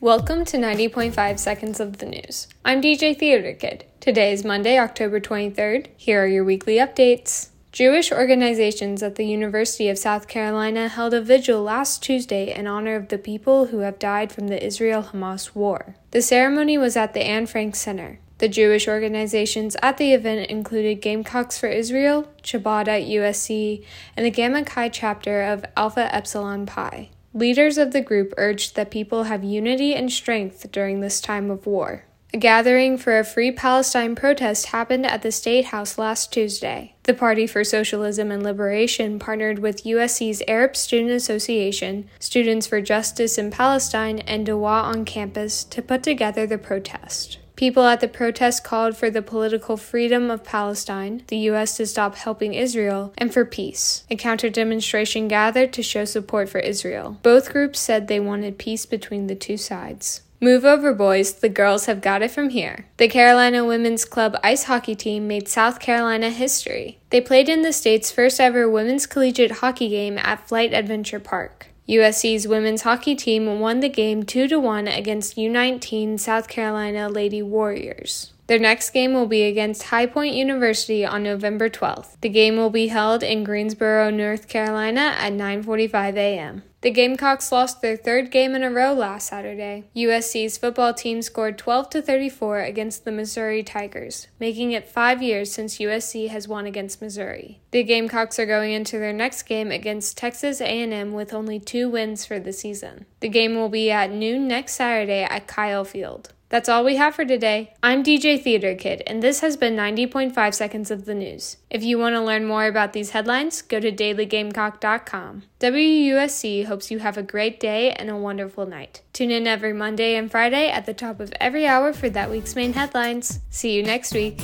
Welcome to 90.5 Seconds of the News. I'm DJ Theater Kid. Today is Monday, October 23rd. Here are your weekly updates. Jewish organizations at the University of South Carolina held a vigil last Tuesday in honor of the people who have died from the Israel Hamas war. The ceremony was at the Anne Frank Center. The Jewish organizations at the event included Gamecocks for Israel, Chabad at USC, and the Gamma Chi chapter of Alpha Epsilon Pi. Leaders of the group urged that people have unity and strength during this time of war. A gathering for a Free Palestine protest happened at the State House last Tuesday. The Party for Socialism and Liberation partnered with USC's Arab Student Association, Students for Justice in Palestine, and Dawa on campus to put together the protest. People at the protest called for the political freedom of Palestine, the U.S. to stop helping Israel, and for peace. A counter demonstration gathered to show support for Israel. Both groups said they wanted peace between the two sides. Move over, boys. The girls have got it from here. The Carolina Women's Club ice hockey team made South Carolina history. They played in the state's first ever women's collegiate hockey game at Flight Adventure Park. USC's women's hockey team won the game 2 to 1 against U19 South Carolina Lady Warriors. Their next game will be against High Point University on November 12th. The game will be held in Greensboro, North Carolina at 9:45 a.m. The Gamecocks lost their third game in a row last Saturday. USC's football team scored 12 to 34 against the Missouri Tigers, making it 5 years since USC has won against Missouri. The Gamecocks are going into their next game against Texas A&M with only 2 wins for the season. The game will be at noon next Saturday at Kyle Field. That's all we have for today. I'm DJ Theater Kid, and this has been 90.5 seconds of the news. If you want to learn more about these headlines, go to dailygamecock.com. WUSC hopes you have a great day and a wonderful night. Tune in every Monday and Friday at the top of every hour for that week's main headlines. See you next week.